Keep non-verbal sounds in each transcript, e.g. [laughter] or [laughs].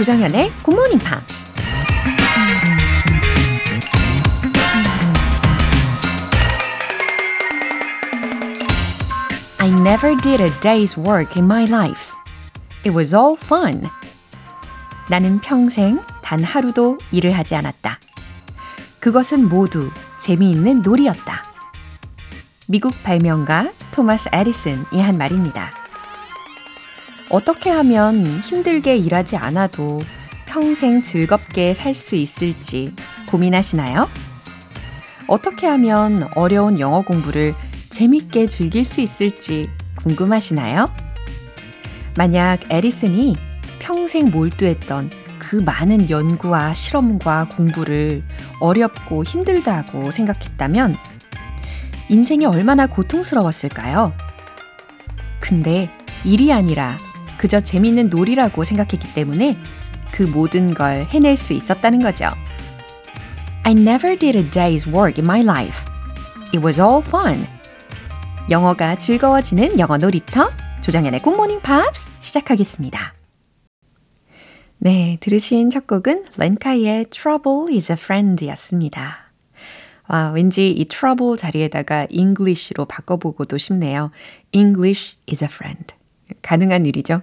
조장현의 Good Morning Pops. I never did a day's work in my life. It was all fun. 나는 평생 단 하루도 일을 하지 않았다. 그것은 모두 재미있는 놀이였다. 미국 발명가 토마스 에디슨이 한 말입니다. 어떻게 하면 힘들게 일하지 않아도 평생 즐겁게 살 수 있을지 고민하시나요? 어떻게 하면 어려운 영어 공부를 재밌게 즐길 수 있을지 궁금하시나요? 만약 에디슨이 평생 몰두했던 그 많은 연구와 실험과 공부를 어렵고 힘들다고 생각했다면 인생이 얼마나 고통스러웠을까요? 근데 일이 아니라 그저 재밌는 놀이라고 생각했기 때문에 그 모든 걸 해낼 수 있었다는 거죠. I never did a day's work in my life. It was all fun. 영어가 즐거워지는 영어 놀이터 조정연의 굿모닝 팝스 시작하겠습니다. 네, 들으신 첫 곡은 렌카이의 Trouble is a Friend 였습니다. 와, 왠지 이 trouble 자리에다가 English로 바꿔보고도 싶네요. English is a friend. 가능한 일이죠.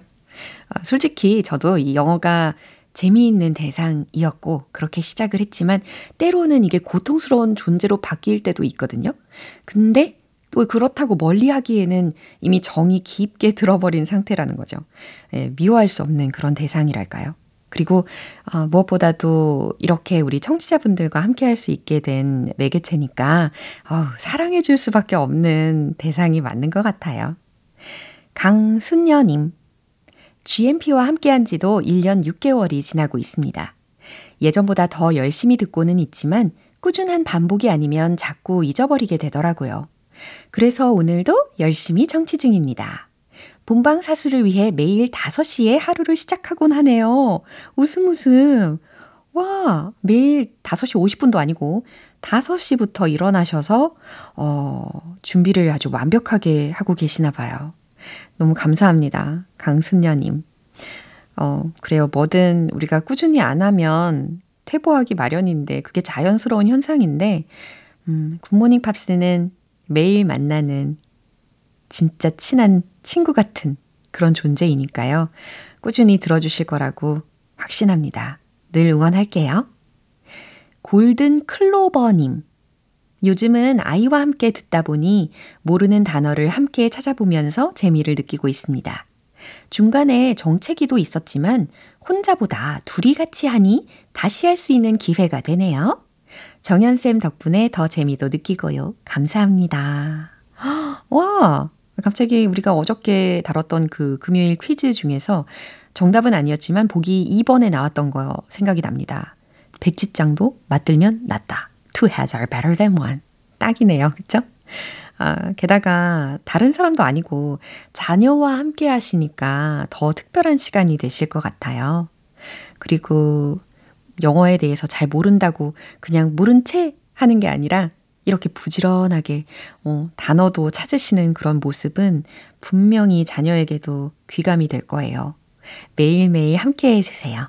어, 솔직히 저도 이 영어가 재미있는 대상이었고 그렇게 시작을 했지만 때로는 이게 고통스러운 존재로 바뀔 때도 있거든요. 근데 또 그렇다고 멀리 하기에는 이미 정이 깊게 들어버린 상태라는 거죠. 예, 미워할 수 없는 그런 대상이랄까요. 그리고 어, 무엇보다도 이렇게 우리 청취자분들과 함께 할 수 있게 된 매개체니까 어, 사랑해 줄 수밖에 없는 대상이 맞는 것 같아요. 강순녀님, GMP와 함께 한 지도 1년 6개월이 지나고 있습니다. 예전보다 더 열심히 듣고는 있지만 꾸준한 반복이 아니면 자꾸 잊어버리게 되더라고요. 그래서 오늘도 열심히 청취 중입니다. 본방 사수를 위해 매일 5시에 하루를 시작하곤 하네요. 웃음 웃음. 와, 매일 5시 50분도 아니고 5시부터 일어나셔서, 어, 준비를 아주 완벽하게 하고 계시나 봐요. 너무 감사합니다. 강순녀님. 어, 그래요. 뭐든 우리가 꾸준히 안 하면 퇴보하기 마련인데, 그게 자연스러운 현상인데, 음, 굿모닝 팝스는 매일 만나는 진짜 친한 친구 같은 그런 존재이니까요. 꾸준히 들어주실 거라고 확신합니다. 늘 응원할게요. 골든 클로버님. 요즘은 아이와 함께 듣다 보니 모르는 단어를 함께 찾아보면서 재미를 느끼고 있습니다. 중간에 정체기도 있었지만 혼자보다 둘이 같이 하니 다시 할 수 있는 기회가 되네요. 정연쌤 덕분에 더 재미도 느끼고요. 감사합니다. [gasps] 와! 갑자기 우리가 어저께 다뤘던 그 금요일 퀴즈 중에서 정답은 아니었지만 보기 2번에 나왔던 거 생각이 납니다. 백지장도 맞들면 낫다. Two heads are better than one. 딱이네요. 그쵸? 아, 게다가 다른 사람도 아니고 자녀와 함께 하시니까 더 특별한 시간이 되실 것 같아요. 그리고 영어에 대해서 잘 모른다고 그냥 모른 채 하는 게 아니라 이렇게 부지런하게 어, 단어도 찾으시는 그런 모습은 분명히 자녀에게도 귀감이 될 거예요. 매일매일 함께 해주세요.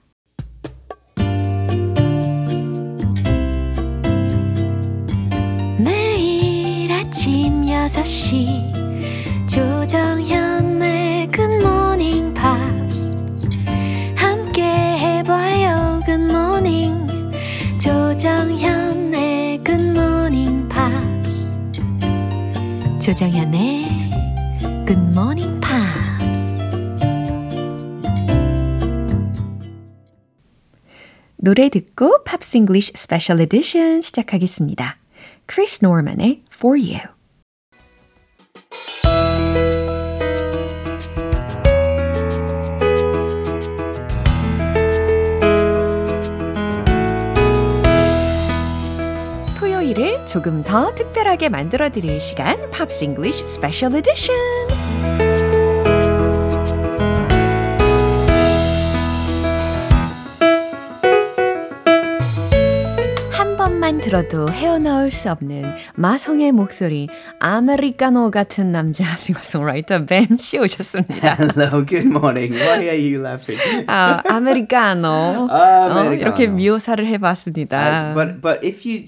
6시. 조정현의 굿모닝 팝스 함께 해봐요 굿모닝 조정현의 굿모닝 팝스 조정현의 굿모닝 팝스 노래 듣고 Pops English Special Edition 시작하겠습니다. 크리스 노먼의 For You. 조금 더 특별하게 만들어 드릴 시간 Pops English Special Edition. 한 번만 들어도 헤어나올 수 없는 마성의 목소리 아메리카노 같은 남자 싱어송라이터 벤씨 오셨습니다. Hello, good morning. Why are you laughing? 아, 아메리카노. 아메리카노. 어, 이렇게 묘사를 해봤습니다. As- but but if you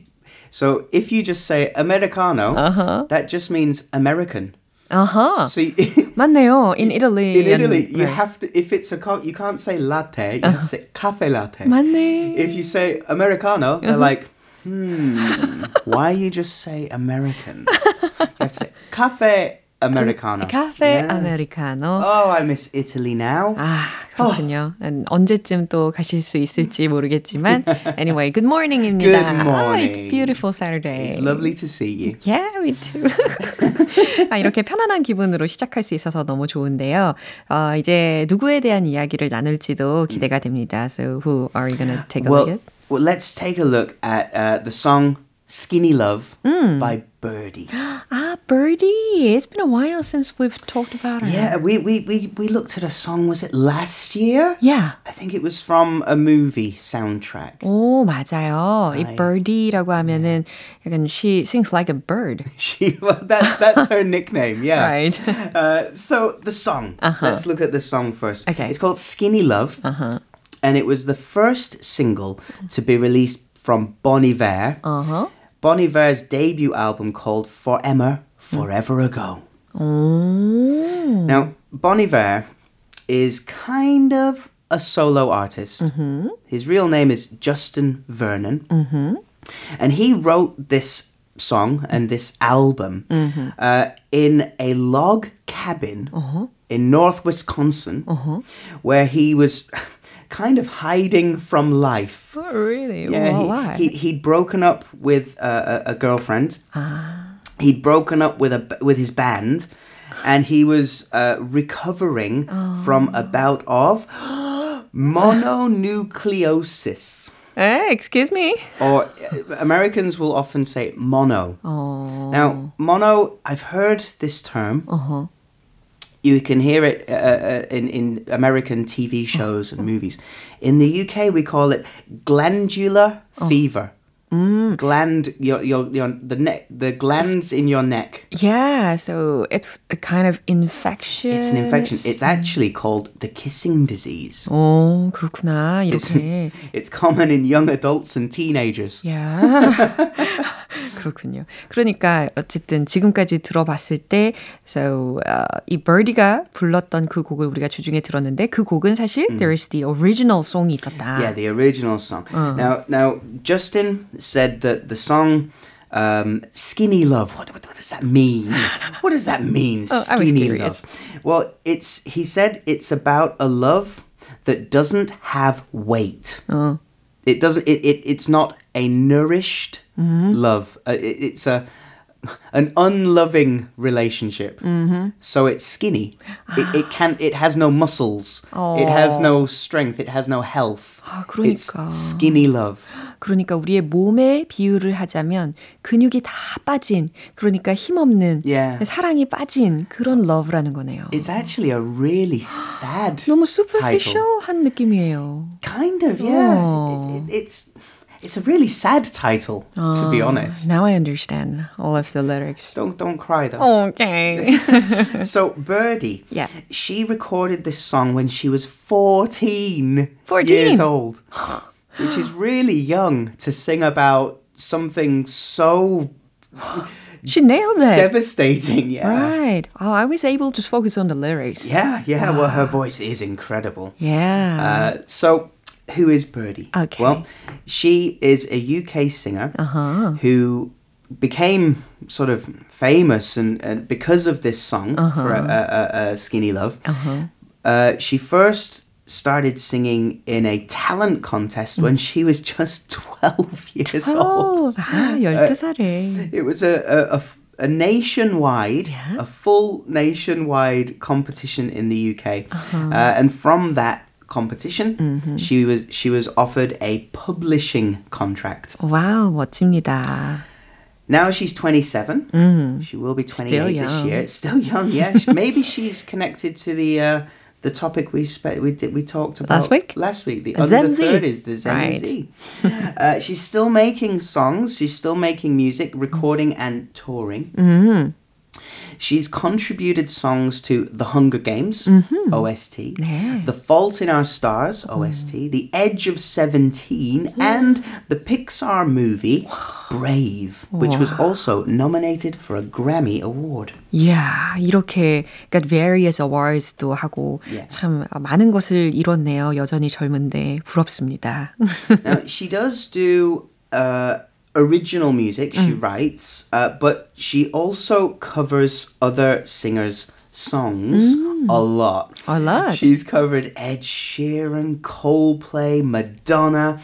so if you just say americano, that just means American. 아하. So you, [laughs] 맞네요. In Italy. [laughs] in Italy, you right. have to if it's a co- you can't say latte, you have to say cafe latte. 맞네. If you say americano, they're like, hmm, why you just say American? you have to say [laughs] cafe americano. 카페 Yeah. 아메리카노. Oh, I miss Italy now. 아, 그렇군요. 음, 언제쯤 또 가실 수 있을지 모르겠지만. Anyway, good morning입니다. Good 아, it's morning. beautiful Saturday. It's lovely to see you. Yeah, me too. 아, 이렇게 편안한 기분으로 시작할 수 있어서 너무 좋은데요. 어, 이제 누구에 대한 이야기를 나눌지도 기대가 됩니다. So who are you gonna take a look Well, at? well, let's take a look at uh, the song "Skinny Love" by Birdie. [gasps] 아, Birdie. It's been a while since we've talked about her. Yeah, we, we, we, we looked at a song. Was it last year? Yeah. I think it was from a movie soundtrack. 오, 맞아요. 이 아이. birdie라고 하면은 약간 she sings like a bird. [laughs] She, well, that's that's her nickname. Yeah. Right. [laughs] Uh, so the song. Let's look at the song first. Okay. It's called "Skinny Love," and it was the first single to be released from Bon Iver. Uh-huh. Bon Iver's debut album called "For Emma Forever Ago." 오. Now, Bon Iver is kind of a solo artist. Mm-hmm. His real name is Justin Vernon. Mm-hmm. And he wrote this song and this album mm-hmm. uh, in a log cabin uh-huh. in North Wisconsin uh-huh. where he was kind of hiding from life. Oh, really? Yeah, well, he, why? he, he'd broken up with a, a girlfriend. He'd broken up with a with his band, and he was uh, recovering from a bout of [gasps] mononucleosis, Hey, excuse me. or uh, Americans will often say mono. Oh. Now, mono, I've heard this term. You can hear it uh, uh, in, in American TV shows and movies. In the UK, we call it glandular fever. Gland, your, your, your, the neck, the glands in your neck. Yeah, so it's a kind of infection. It's an infection. It's actually called the kissing disease. 오, 그렇구나. 이렇게. [laughs] It's common in young adults and teenagers. 야. [laughs] 그렇군요. 그러니까 어쨌든 지금까지 들어봤을 때 so uh, 이 Birdie가 불렀던 그 곡을 우리가 주중에 들었는데 그 곡은 사실 there's the original song이 있었다. Yeah, the original song. Now, now Justin said that the song um, "Skinny Love." What, what, what does that mean? what does that mean? [laughs] Oh, I was Skinny curious. love. Well, it's he said it's about a love that doesn't have weight. It doesn't. It, it it's not a nourished love. Uh, it, it's a an unloving relationship. So it's skinny. It, it [gasps] can. It has no muscles. It has no strength. It has no health. 아, It's 그러니까. skinny love. [gasps] [gasps] 그러니까 우리의 몸에 비유를 하자면 근육이 다 빠진 그러니까 힘없는 Yeah. 사랑이 빠진 그런 러브라는 거네요. It's actually a really sad 너무 superficial한 느낌이에요. Kind of, yeah. Oh. It, it, it's it's a really sad title, to be honest. Now I understand all of the lyrics. Don't don't cry though. Okay. So Birdie, Yeah. she recorded this song when she was 14, 14? years old, which is really young to sing about something so [gasps] She nailed it. devastating. Yeah. Right. Oh, I was able to focus on the lyrics. Yeah, yeah. Well, her ah. voice is incredible. Yeah. Uh, so, who is Birdie? Okay. Well, she is a UK singer uh-huh. who became sort of famous and, and because of this song uh-huh. for a, a, a, Skinny Love. Uh-huh. Uh, she first started singing in a talent contest when she was just 12 [laughs] years old. 어, 아, 12살에. It was a, a, a f- a nationwide, Yeah. a full nationwide competition in the UK, uh, and from that competition, she was she was offered a publishing contract. 와우, 멋집니다. Now she's 27. Mm. She will be 28 this year. It's still young, yeah. Maybe she's connected to the uh, the topic we spe- we did, we talked about last week. Last week, the under the third is the Zen right. Z. [laughs] uh, she's still making songs. She's still making music, recording, and touring. Mm-hmm. She's contributed songs to The Hunger Games mm-hmm. OST, 네. The Fault in Our Stars OST, mm. The Edge of 17, mm. and the Pixar movie Brave, which was also nominated for a Grammy Award. Yeah, 이렇게 got various awards도 하고 yeah. 참 많은 것을 이뤘네요. 여전히 젊은데 부럽습니다. now, she does do uh, original music she mm. writes, uh, but she also covers other singers' songs mm. a lot. A lot. She's covered Ed Sheeran, Coldplay, Madonna.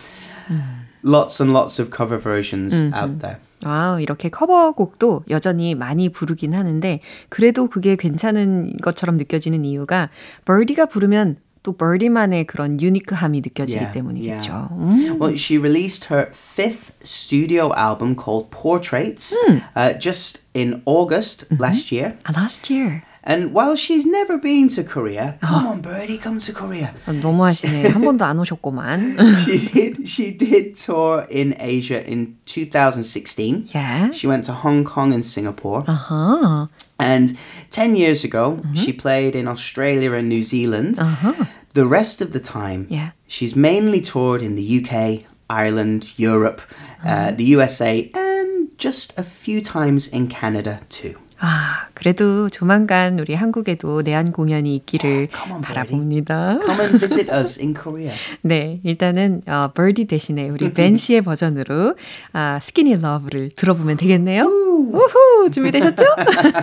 Mm. Lots and lots of cover versions mm-hmm. out there. 아, 이렇게 커버곡도 여전히 많이 부르긴 하는데 그래도 그게 괜찮은 것처럼 느껴지는 이유가 버디가 부르면 또 버디만의 그런 유니크함이 느껴지기 yeah, 때문이겠죠. Yeah. 음. Well, she released her fifth studio album called Portraits 음. uh, just in August mm-hmm. last year. Uh, last year. And while she's never been to Korea, [laughs] come on, Birdie, come to Korea. [laughs] 너무하시네. 한 번도 안 오셨구만. [laughs] she did. She did tour in Asia in 2016. Yeah. She went to Hong Kong and Singapore. Uh huh. And 10 years ago, mm-hmm. she played in Australia and New Zealand. Uh-huh. The rest of the time, yeah. she's mainly toured in the UK, Ireland, Europe, uh-huh. uh, the USA, and just a few times in Canada too. 아, 그래도 조만간 우리 한국에도 내한 공연이 있기를 on, 바라봅니다. Come and visit us in Korea. [laughs] 네, 일단은 어, Birdie 대신에 우리 벤 씨의 버전으로 아, Skinny Love를 들어보면 되겠네요. 우후, 준비되셨죠?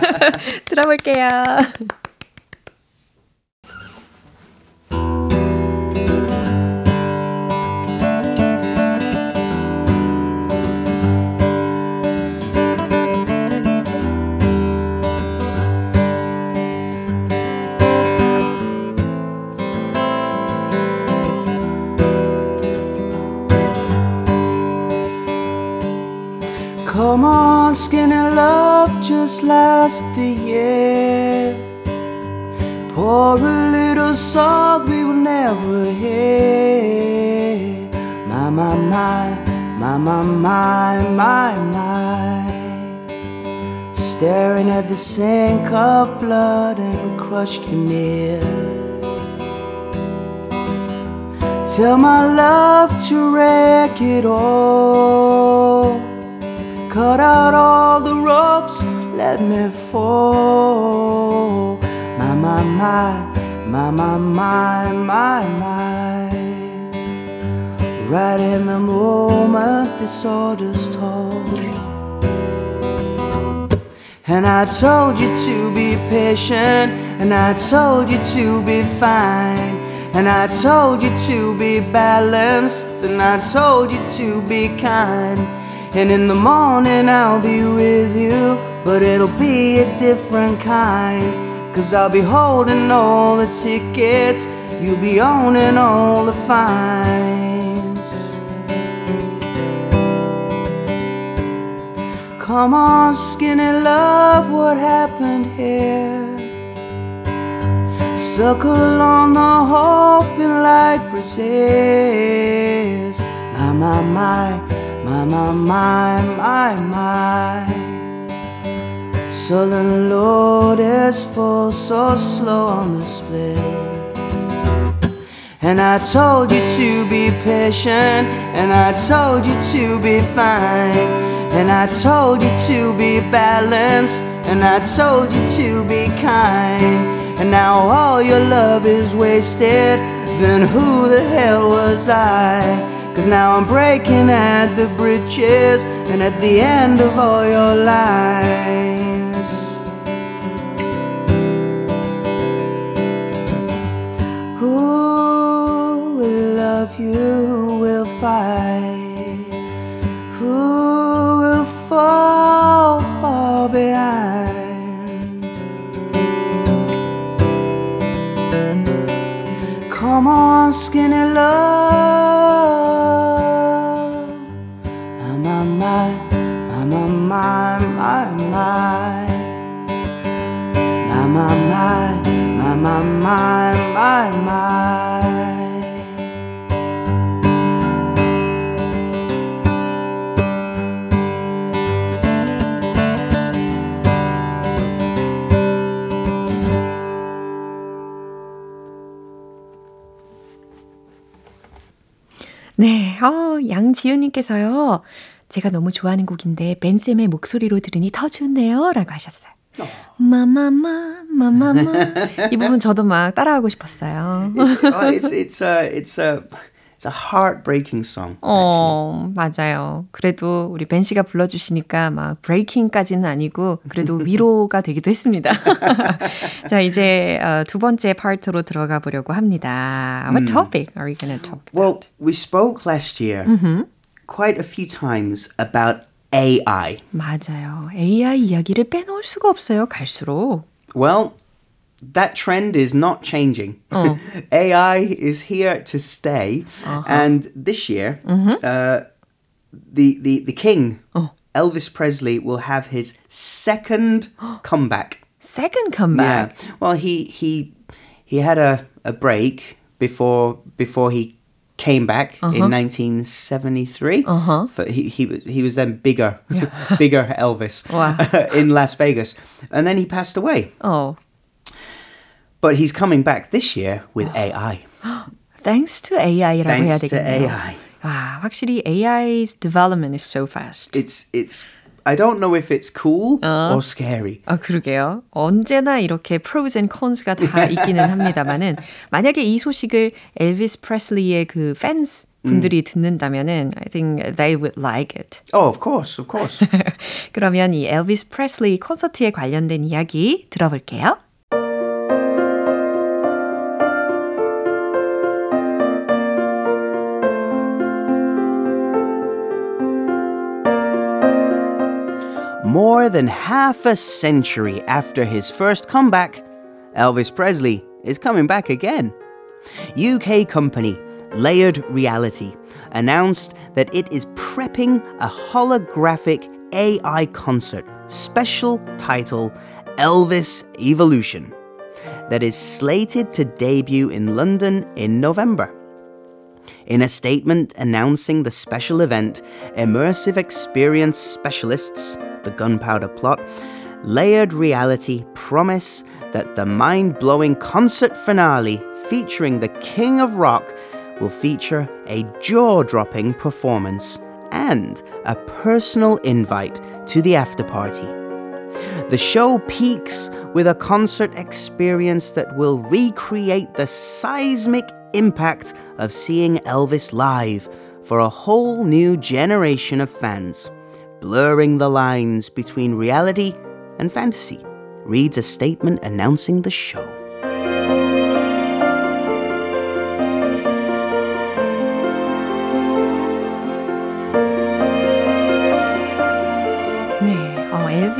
[laughs] 들어볼게요. On, skinny love, just last the year. Pour a little salt we will never hear. My, my, my, my, my, my, my, my. Staring at the sink of blood and crushed veneer. Tell my love to wreck it all. Cut out all the ropes, let me fall. My, my, my, my, my, my, my, my. Right in the moment this order's told. Me And I told you to be patient, and I told you to be fine. And I told you to be balanced, and I told you to be kind. And in the morning I'll be with you, but it'll be a different kind. Cause I'll be holding all the tickets, you'll be owning all the fines. Come on, skinny love, what happened here? Suckle on the hope in light persists. My, my, my. My, my, my, my, my. Southern Lotus full so slow on the split. And I told you to be patient, and I told you to be fine. And I told you to be balanced, and I told you to be kind. And now all your love is wasted, then who the hell was I? Cause now I'm breaking at the bridges and at the end of all your lies. Who will love you, will fight, 지윤님께서요. 제가 너무 좋아하는 곡인데 벤쌤의 목소리로 들으니 더 좋네요. 라고 하셨어요. 마마마, 마마마. 이 부분 저도 막 따라하고 싶었어요. It's, it's, it's, a, it's, a, it's a heartbreaking song. 어, 맞아요. 그래도 우리 벤 씨가 불러주시니까 막 브레이킹까지는 아니고 그래도 위로가 되기도 했습니다. 자, 이제 어, 두 번째 파트로 들어가 보려고 합니다. What topic are we going to talk about? Well, we spoke last year quite a few times about AI. 맞아요. AI 이야기를 빼놓을 수가 없어요. 갈수록. Well, that trend is not changing. [laughs] AI is here to stay. And this year, uh, the, the, the king, Elvis Presley, will have his second [gasps] comeback. Second comeback. Yeah. Well, he he he had a, a break before before he came back in 1973. Uh-huh. He he he was then bigger, [laughs] bigger Elvis [laughs] Wow. in Las Vegas, and then he passed away. 어. But he's coming back this year with AI. [gasps] Thanks to AI라고 해야 Thanks to 되겠네요. AI. 와, 확실히 AI's development is so fast. It's it's. I don't know if it's cool or scary. 아, 그러게요. 언제나 이렇게 pros and cons가 다 [laughs] 있기는 합니다만은 만약에 이 소식을 엘비스 프레슬리의 그 팬스 분들이 듣는다면은 I think they would like it. Oh, of course, of course. [laughs] 그러면 이 엘비스 프레슬리 콘서트에 관련된 이야기 들어볼게요. More than half a century after his first comeback, Elvis Presley is coming back again. UK company Layered Reality announced that it is prepping a holographic AI concert, special title Elvis Evolution, that is slated to debut in London in November. In a statement announcing the special event, immersive experience specialists, the Gunpowder Plot, Layered Reality promise that the mind blowing concert finale featuring the King of Rock will feature a jaw dropping performance and a personal invite to the after party. The show peaks with a concert experience that will recreate the seismic impact of seeing Elvis live for a whole new generation of fans, blurring the lines between reality and fantasy, reads a statement announcing the show.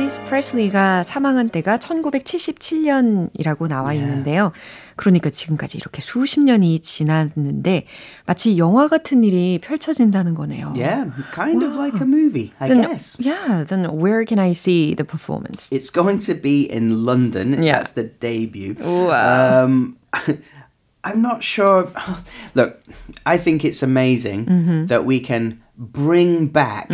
엘비스 프레슬리가 사망한 때가 1977년이라고 나와 있는데요. 그러니까 지금까지 이렇게 수십 년이 지났는데 마치 영화 같은 일이 펼쳐진다는 거네요. Yeah, kind of like a movie, I Then, guess. yeah, then where can I see the performance? It's going to be in London. Yeah. That's the debut. Wow. Um, I'm not sure. Look, I think it's amazing that we can bring back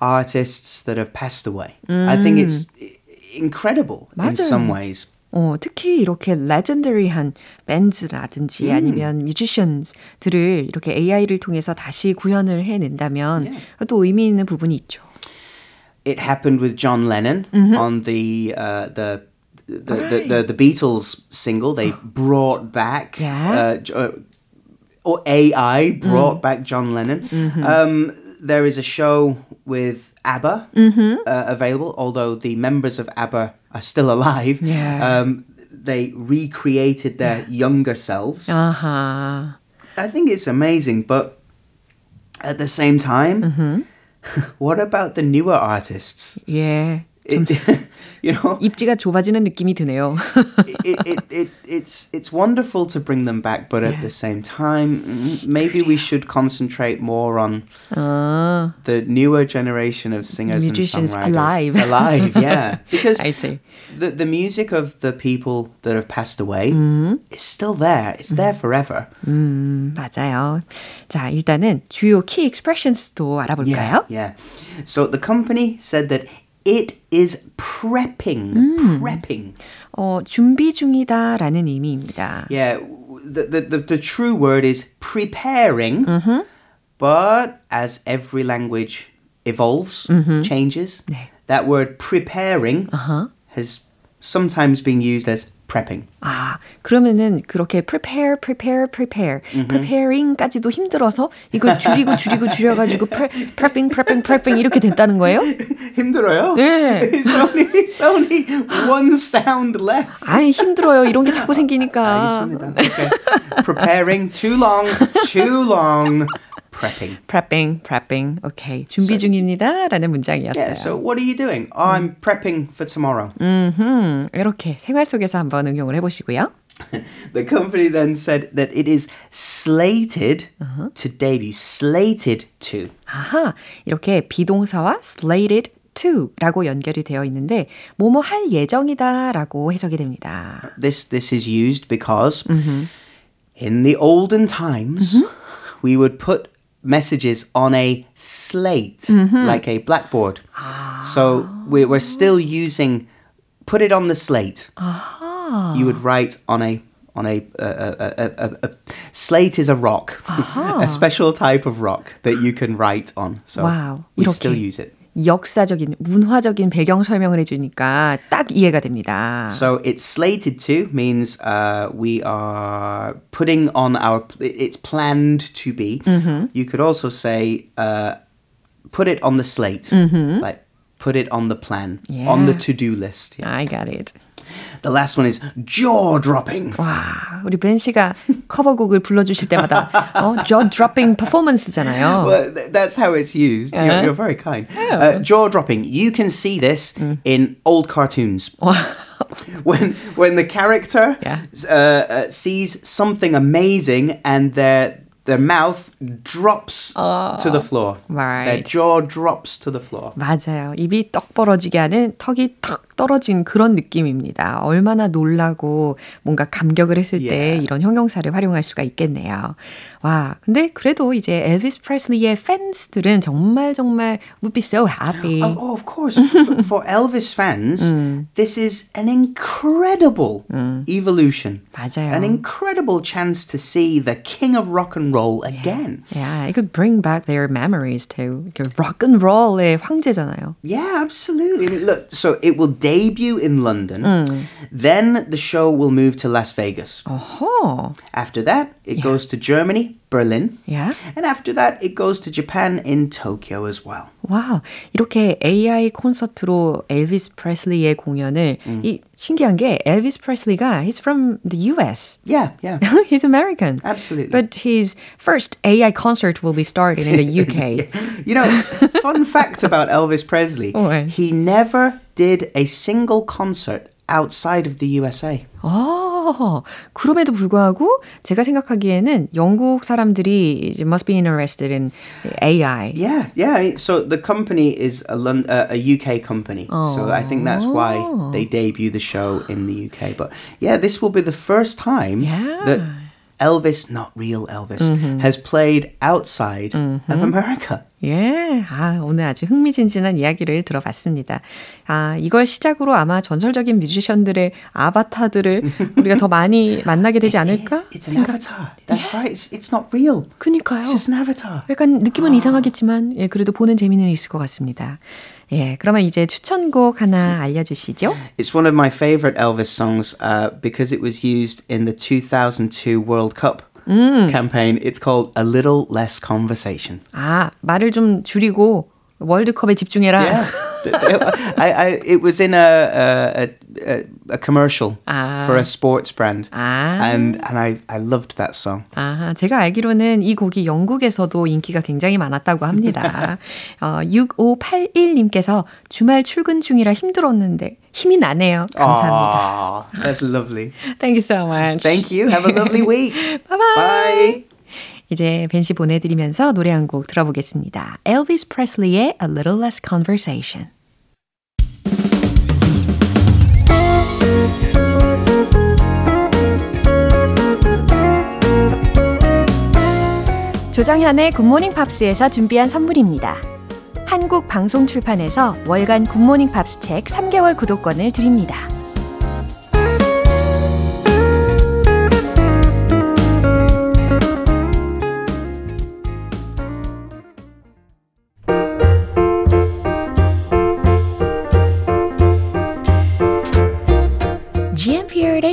artists that have passed away. I think it's i- incredible in 맞아요. some ways. 어, 특히 이렇게 레전더리한 밴드라든지 아니면 뮤지션들을 이렇게 AI를 통해서 다시 구현을 해낸다면 또 의미 있는 부분이 있죠. It happened with John Lennon on the uh, the. The, the, the, the Beatles single they [gasps] brought back Yeah. uh, J- uh, or AI brought mm. back John Lennon. Mm-hmm. Um, there is a show with ABBA mm-hmm. uh, available, although the members of ABBA are still alive. Yeah. Um, they recreated their yeah. younger selves. Uh-huh. I think it's amazing, but at the same time, mm-hmm. [laughs] what about the newer artists? Yeah. It, [laughs] [laughs] You know, 입지가 좁아지는 느낌이 드네요. [laughs] it, it, it, it's it's wonderful to bring them back, but at the same time, mm, maybe we should concentrate more on 아, the newer generation of singers Musicians and songwriters alive. [laughs] alive, yeah, because I see. the the music of the people that have passed away is still there. It's there forever. 음, 맞아요. 자, 일단은 주요 key expressions도 Yeah, 알아볼까요? yeah. So the company said that it is prepping, prepping. 어, 준비 중이다라는 의미입니다. Yeah, w- the, the, the, the true word is preparing, but as every language evolves, changes, 네. that word preparing has sometimes been used as prepping. 아, 그러면은 그렇게 prepare, prepare, prepare, preparing까지도 힘들어서 이걸 줄이고 줄이고 줄여가지고 pre, prepping, prepping, prepping 이렇게 됐다는 거예요? 힘들어요? 네. It's only, it's only one sound less. 아이, 힘들어요. 이런 게 자꾸 생기니까. 알겠습니다. Okay. Preparing too long, too long. Prepping. prepping, prepping. 오케이. 준비 중입니다. 라는 문장이었어요. Yeah, so what are you doing? Oh, I'm prepping for tomorrow. 음, 이렇게 생활 속에서 한번 응용을 해보시고요. [laughs] The company then said that it is slated to debut. Slated to. 아하, 이렇게 비동사와 slated to라고 연결이 되어 있는데 뭐뭐 할 예정이다라고 해석이 됩니다. This this is used because in the olden times we would put messages on a slate, mm-hmm. like a blackboard. Ah. So we, are still using put it on the slate. Ah. You would write on a on a, a, a, a, a slate is a rock, [laughs] a special type of rock that you can write on. So wow. we okay. still use it. 역사적인 문화적인 배경 설명을 해주니까 딱 이해가 됩니다. So it's slated to means uh, we are putting on our. It's planned to be. You could also say uh, put it on the slate, like put it on the plan, on the Yeah. to-do list. Yeah. I got it. The last one is jaw dropping. 와, 우리 벤 씨가 커버곡을 불러주실 때마다 어, jaw dropping performance잖아요. Well, th- that's how it's used. You're, Uh-huh. you're very kind. Uh, jaw dropping. You can see this in old cartoons. [laughs] when when the character Yeah. uh, uh, sees something amazing and their their mouth drops to the floor. Their right. jaw drops to the floor. 맞아요. 입이 떡 벌어지게 하는 턱이 턱 떨어진 그런 느낌입니다. 얼마나 놀라고 뭔가 감격을 했을 때 Yeah. 이런 형용사를 활용할 수가 있겠네요. 와, 근데 그래도 이제 엘비스 프레슬리의 팬스들은 정말 정말 would be so happy. Oh, oh, of course. for, for Elvis fans, this is an incredible evolution. 맞아요. An incredible chance to see the king of rock and roll again. Yeah, it could bring back their memories too. rock and roll의 황제잖아요. Yeah, absolutely. I mean, look, so it will debut in London. Then the show will move to Las Vegas. 어허. After that, it goes to Germany, Berlin. Yeah. And after that, it goes to Japan in Tokyo as well. 와, 이렇게 AI 콘서트로 엘비스 프레슬리의 공연을 이 신기한 게 엘비스 프레슬리가 he's from the US. Yeah, yeah. [laughs] he's American. Absolutely. But his first AI concert will be starting in the UK. [laughs] You know, fun fact about Elvis Presley, 왜? [laughs] he never did a single concert outside of the USA. 아, 그럼에도 불구하고 제가 생각하기에는 영국 사람들이 이제 must be interested in AI. Yeah, yeah. So the company is a, Lon- uh, a UK company. So I think that's why they debut the show in the UK. But yeah, this will be the first time Yeah. that Elvis, not real Elvis, has played outside of America. 예, 아, 오늘 아주 흥미진진한 이야기를 들어봤습니다. 아, 이걸 시작으로 아마 전설적인 뮤지션들의 아바타들을 우리가 더 많이 만나게 되지 않을까? It's, it's an avatar. That's right. It's, it's not real. 그니까요. It's just an avatar. 약간 느낌은 이상하겠지만, 예, 그래도 보는 재미는 있을 것 같습니다. 예, 그러면 이제 추천곡 하나 알려주시죠. It's one of my favorite Elvis songs uh, because it was used in the 2002 World Cup campaign. It's called A Little Less Conversation. 아, 말을 좀 줄이고 월드컵에 집중해라. Yeah. I, I, it was in a, a, a, a commercial 아. for a sports brand. 아. And, and I, I loved that song. 아, 제가 알기로는 이 곡이 영국에서도 인기가 굉장히 많았다고 합니다. 어, 6581님께서 주말 출근 중이라 힘들었는데 힘이 나네요. 감사합니다. Aw, that's lovely. Thank you so much. Thank you. Have a lovely week. Bye-bye. Bye. 이제 벤 씨 보내드리면서 노래 한 곡 들어보겠습니다. Elvis Presley의 A Little Less Conversation. 조정현의 굿모닝 팝스에서 준비한 선물입니다. 한국 방송 출판에서 월간 굿모닝 팝스 책 3개월 구독권을 드립니다.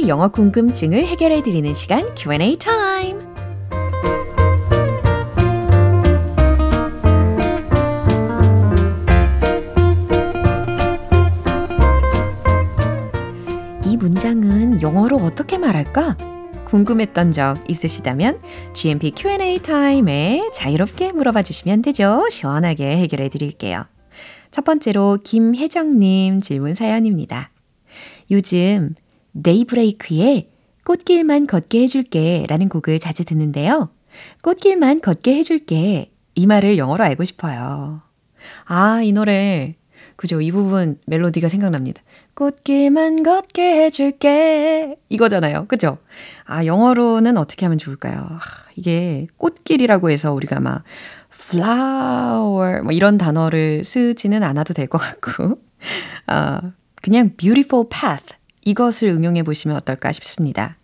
영어 궁금증을 해결해 드리는 시간 Q&A 타임. 이 문장은 영어로 어떻게 말할까? 궁금했던 적 있으시다면 GMP Q&A 타임에 자유롭게 물어봐 주시면 되죠. 시원하게 해결해 드릴게요. 첫 번째로 김혜정님 질문 사연입니다. 요즘 네이브레이크의 꽃길만 걷게 해줄게 라는 곡을 자주 듣는데요. 꽃길만 걷게 해줄게. 이 말을 영어로 알고 싶어요. 아, 이 노래. 그죠. 이 부분 멜로디가 생각납니다. 꽃길만 걷게 해줄게. 이거잖아요. 그죠? 아, 영어로는 어떻게 하면 좋을까요? 아, 이게 꽃길이라고 해서 우리가 막 flower 뭐 이런 단어를 쓰지는 않아도 될 것 같고, 아, 그냥 beautiful path 이것을 응용해 보시면 어떨까 싶습니다.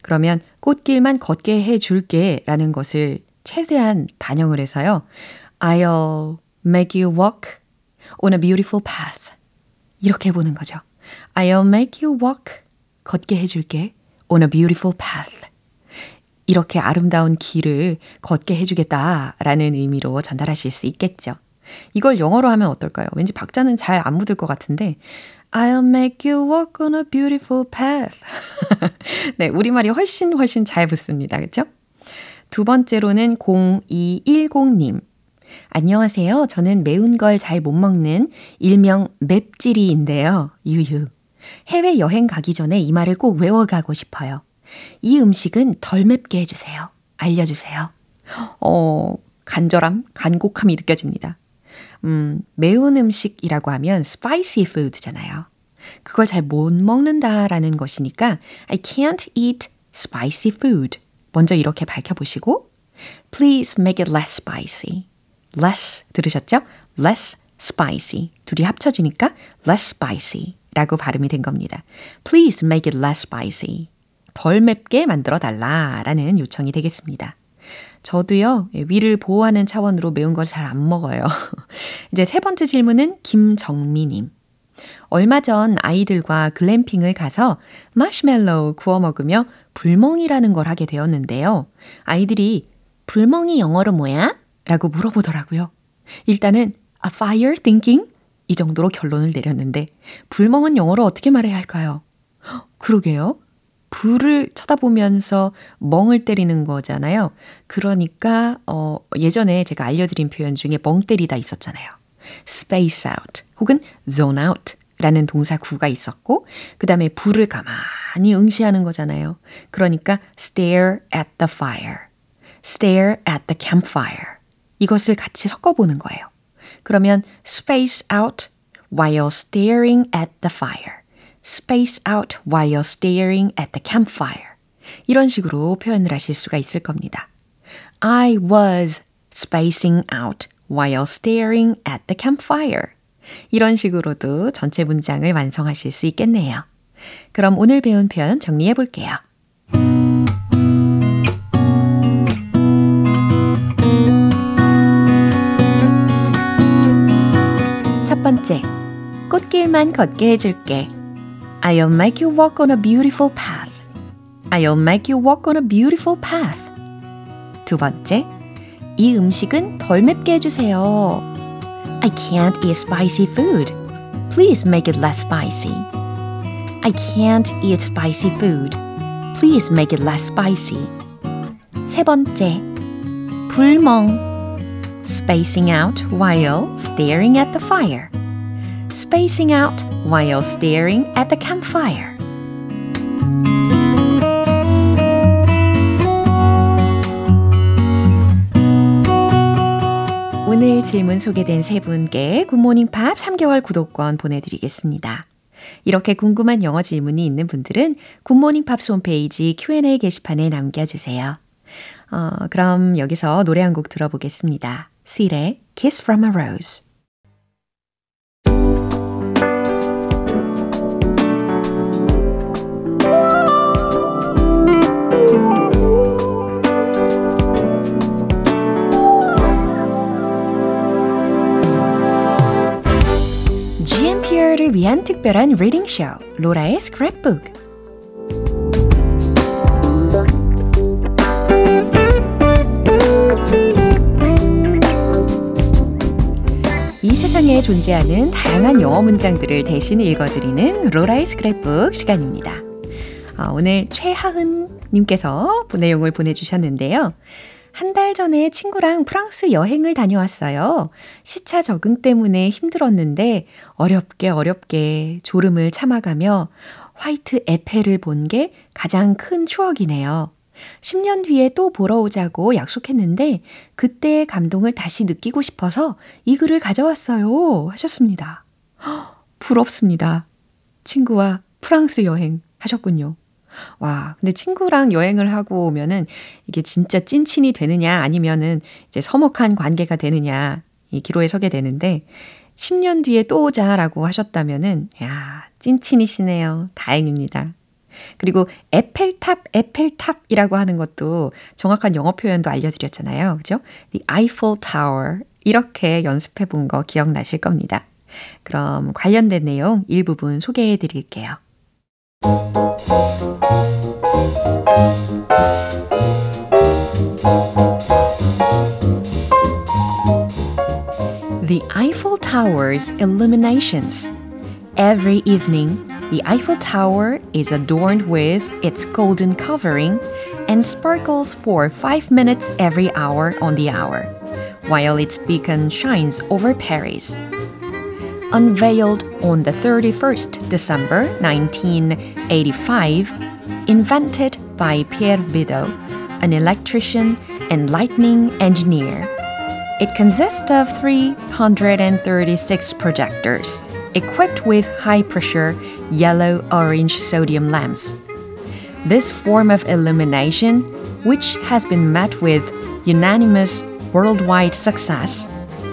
그러면 꽃길만 걷게 해 줄게 라는 것을 최대한 반영을 해서요. I'll make you walk on a beautiful path. 이렇게 해보는 거죠. I'll make you walk. 걷게 해줄게. on a beautiful path. 이렇게 아름다운 길을 걷게 해주겠다 라는 의미로 전달하실 수 있겠죠. 이걸 영어로 하면 어떨까요? 왠지 박자는 잘 안 묻을 것 같은데 I'll make you walk on a beautiful path. [laughs] 네, 우리말이 훨씬 훨씬 잘 붙습니다. 그렇죠? 두 번째로는 0210님. 안녕하세요. 저는 매운 걸 잘 못 먹는 일명 맵찔이인데요. 유유. 해외 여행 가기 전에 이 말을 꼭 외워가고 싶어요. 이 음식은 덜 맵게 해주세요. 알려주세요. [gasps] 어, 간절함, 간곡함이 느껴집니다. 음, 매운 음식이라고 하면 spicy food잖아요. 그걸 잘 못 먹는다라는 것이니까 I can't eat spicy food. 먼저 이렇게 밝혀보시고 Please make it less spicy. less 들으셨죠? less spicy. 둘이 합쳐지니까 less spicy 라고 발음이 된 겁니다. Please make it less spicy. 덜 맵게 만들어 달라라는 요청이 되겠습니다. 저도요, 위를 보호하는 차원으로 매운 걸 잘 안 먹어요. [laughs] 이제 세 번째 질문은 김정미님. 얼마 전 아이들과 글램핑을 가서 마시멜로우 구워 먹으며 불멍이라는 걸 하게 되었는데요. 아이들이 불멍이 영어로 뭐야? 라고 물어보더라고요. 일단은 a fire thinking? 이 정도로 결론을 내렸는데 불멍은 영어로 어떻게 말해야 할까요? [gasps] 그러게요. 불을 쳐다보면서 멍을 때리는 거잖아요. 그러니까 어 예전에 제가 알려드린 표현 중에 멍 때리다 있었잖아요. space out 혹은 zone out 라는 동사 구가 있었고 그 다음에 불을 가만히 응시하는 거잖아요. 그러니까 stare at the fire, stare at the campfire 이것을 같이 섞어보는 거예요. 그러면 space out while staring at the fire. Space out while staring at the campfire. 이런 식으로 표현을 하실 수가 있을 겁니다. I was spacing out while staring at the campfire. 이런 식으로도 전체 문장을 완성하실 수 있겠네요. 그럼 오늘 배운 표현 정리해 볼게요. 첫 번째, 꽃길만 걷게 해줄게. I'll make you walk on a beautiful path. I'll make you walk on a beautiful path. 두 번째, 이 음식은 덜 맵게 해주세요. I can't eat spicy food. Please make it less spicy. I can't eat spicy food. Please make it less spicy. 세 번째, 불멍. Spacing out while staring at the fire. Spacing out while staring at the campfire. 오늘 질문 소개된 세 분께 굿모닝 팝스 3개월 구독권 보내드리겠습니다. 이렇게 궁금한 영어 질문이 있는 분들은 굿모닝 팝스 홈페이지 Q&A 게시판에 남겨주세요. 어, 그럼 여기서 노래 한 곡 들어보겠습니다. Seal의 Kiss from a Rose. GMPR를 위한 특별한 리딩 쇼 로라의 스크랩북 이 세상에 존재하는 다양한 영어 문장들을 대신 읽어드리는 로라의 스크랩북 시간입니다. 어, 오늘 최하은 님께서 내용을 보내주셨는데요. 한 달 전에 친구랑 프랑스 여행을 다녀왔어요. 시차 적응 때문에 힘들었는데 어렵게 어렵게 졸음을 참아가며 화이트 에펠을 본 게 가장 큰 추억이네요. 10년 뒤에 또 보러 오자고 약속했는데 그때의 감동을 다시 느끼고 싶어서 이 글을 가져왔어요. 하셨습니다. 허, [gasps] 부럽습니다. 친구와 프랑스 여행 하셨군요. 와, 근데 친구랑 여행을 하고 오면은 이게 진짜 찐친이 되느냐 아니면은 이제 서먹한 관계가 되느냐 이 기로에 서게 되는데 10년 뒤에 또 오자라고 하셨다면은 야, 찐친이시네요. 다행입니다. 그리고 에펠탑, 에펠탑이라고 하는 것도 정확한 영어 표현도 알려드렸잖아요. 그죠? The Eiffel Tower. 이렇게 연습해 본 거 기억나실 겁니다. 그럼 관련된 내용 일부분 소개해 드릴게요. The Eiffel Tower's illuminations. Every evening, the Eiffel Tower is adorned with its golden covering and sparkles for five minutes every hour on the hour, while its beacon shines over Paris. Unveiled on the 31st December 1985, invented by Pierre Bidot, an electrician and lightning engineer. It consists of 336 projectors equipped with high pressure yellow orange sodium lamps. This form of illumination, which has been met with unanimous worldwide success,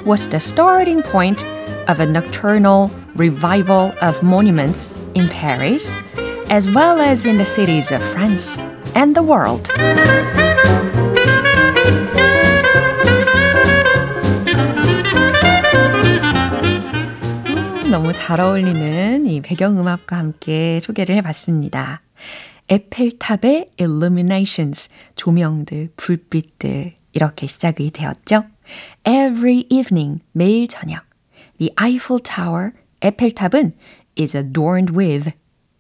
was the starting point of a nocturnal revival of monuments in Paris, as well as in the cities of France and the world. 너무 잘 어울리는 이 배경음악과 함께 소개를 해봤습니다. 에펠탑의 illuminations, 조명들, 불빛들, 이렇게 시작이 되었죠. Every evening, 매일 저녁. The Eiffel Tower, 에펠탑은 is adorned with,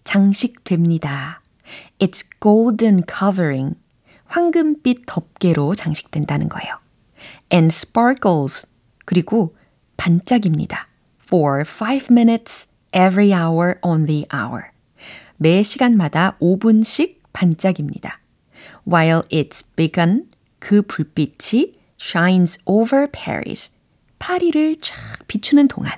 장식됩니다. It's golden covering, 황금빛 덮개로 장식된다는 거예요. And sparkles, 그리고 반짝입니다. for 5 minutes every hour on the hour. 매 시간마다 5분씩 반짝입니다. While its beacon, 그 불빛이 shines over Paris, 파리를 쫙 비추는 동안.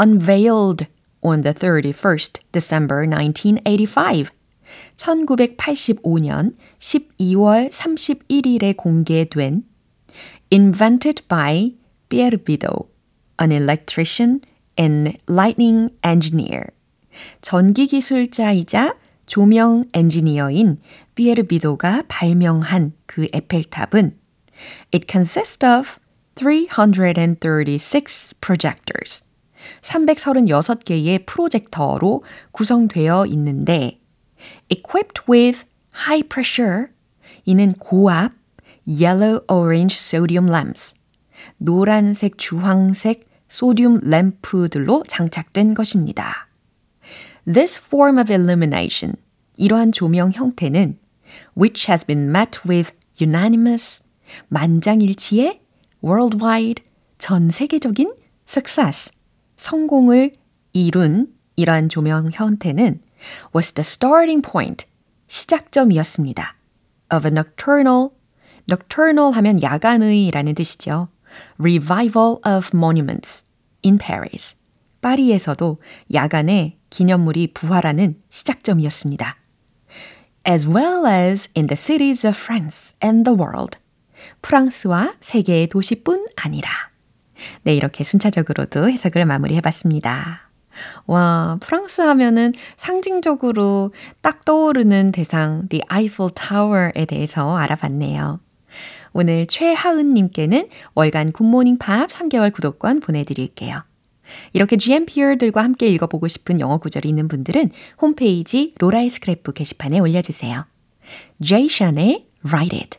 Unveiled on the 31st December 1985. 1985년 12월 31일에 공개된 Invented by Pierre Bidot, an electrician and lightning engineer. 전기 기술자이자 조명 엔지니어인 피에르 비도가 발명한 그 에펠탑은 It consists of 336 projectors. 336개의 프로젝터로 구성되어 있는데 equipped with high pressure 이는 고압 yellow orange sodium lamps 노란색 주황색 소듐 램프들로 장착된 것입니다. This form of illumination, 이러한 조명 형태는 which has been met with unanimous, 만장일치의 worldwide, 전 세계적인 success, 성공을 이룬 이러한 조명 형태는 was the starting point, 시작점이었습니다. of a nocturnal, nocturnal 하면 야간의 라는 뜻이죠. revival of monuments in Paris. 파리에서도 야간에 기념물이 부활하는 시작점이었습니다. as well as in the cities of France and the world. 프랑스와 세계의 도시뿐 아니라. 네, 이렇게 순차적으로도 해석을 마무리해 봤습니다. 와, 프랑스 하면은 상징적으로 딱 떠오르는 대상, The Eiffel Tower에 대해서 알아봤네요. 오늘 최하은님께는 월간 굿모닝 팝스 3개월 구독권 보내드릴게요. 이렇게 GMPer들과 함께 읽어보고 싶은 영어 구절이 있는 분들은 홈페이지 로라의 스크랩북 게시판에 올려주세요. Jay Sean의 Ride It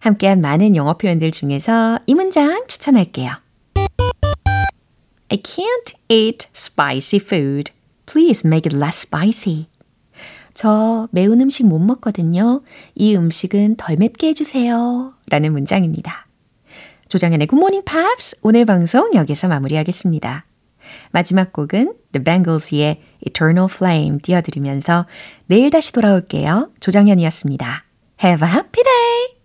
함께한 많은 영어 표현들 중에서 이 문장 추천할게요. I can't eat spicy food. Please make it less spicy. 저 매운 음식 못 먹거든요. 이 음식은 덜 맵게 해주세요. 라는 문장입니다. 조정현의 굿모닝 팝스 오늘 방송 여기서 마무리하겠습니다. 마지막 곡은 The Bangles의 Eternal Flame 띄워드리면서 내일 다시 돌아올게요. 조정현이었습니다. Have a happy day!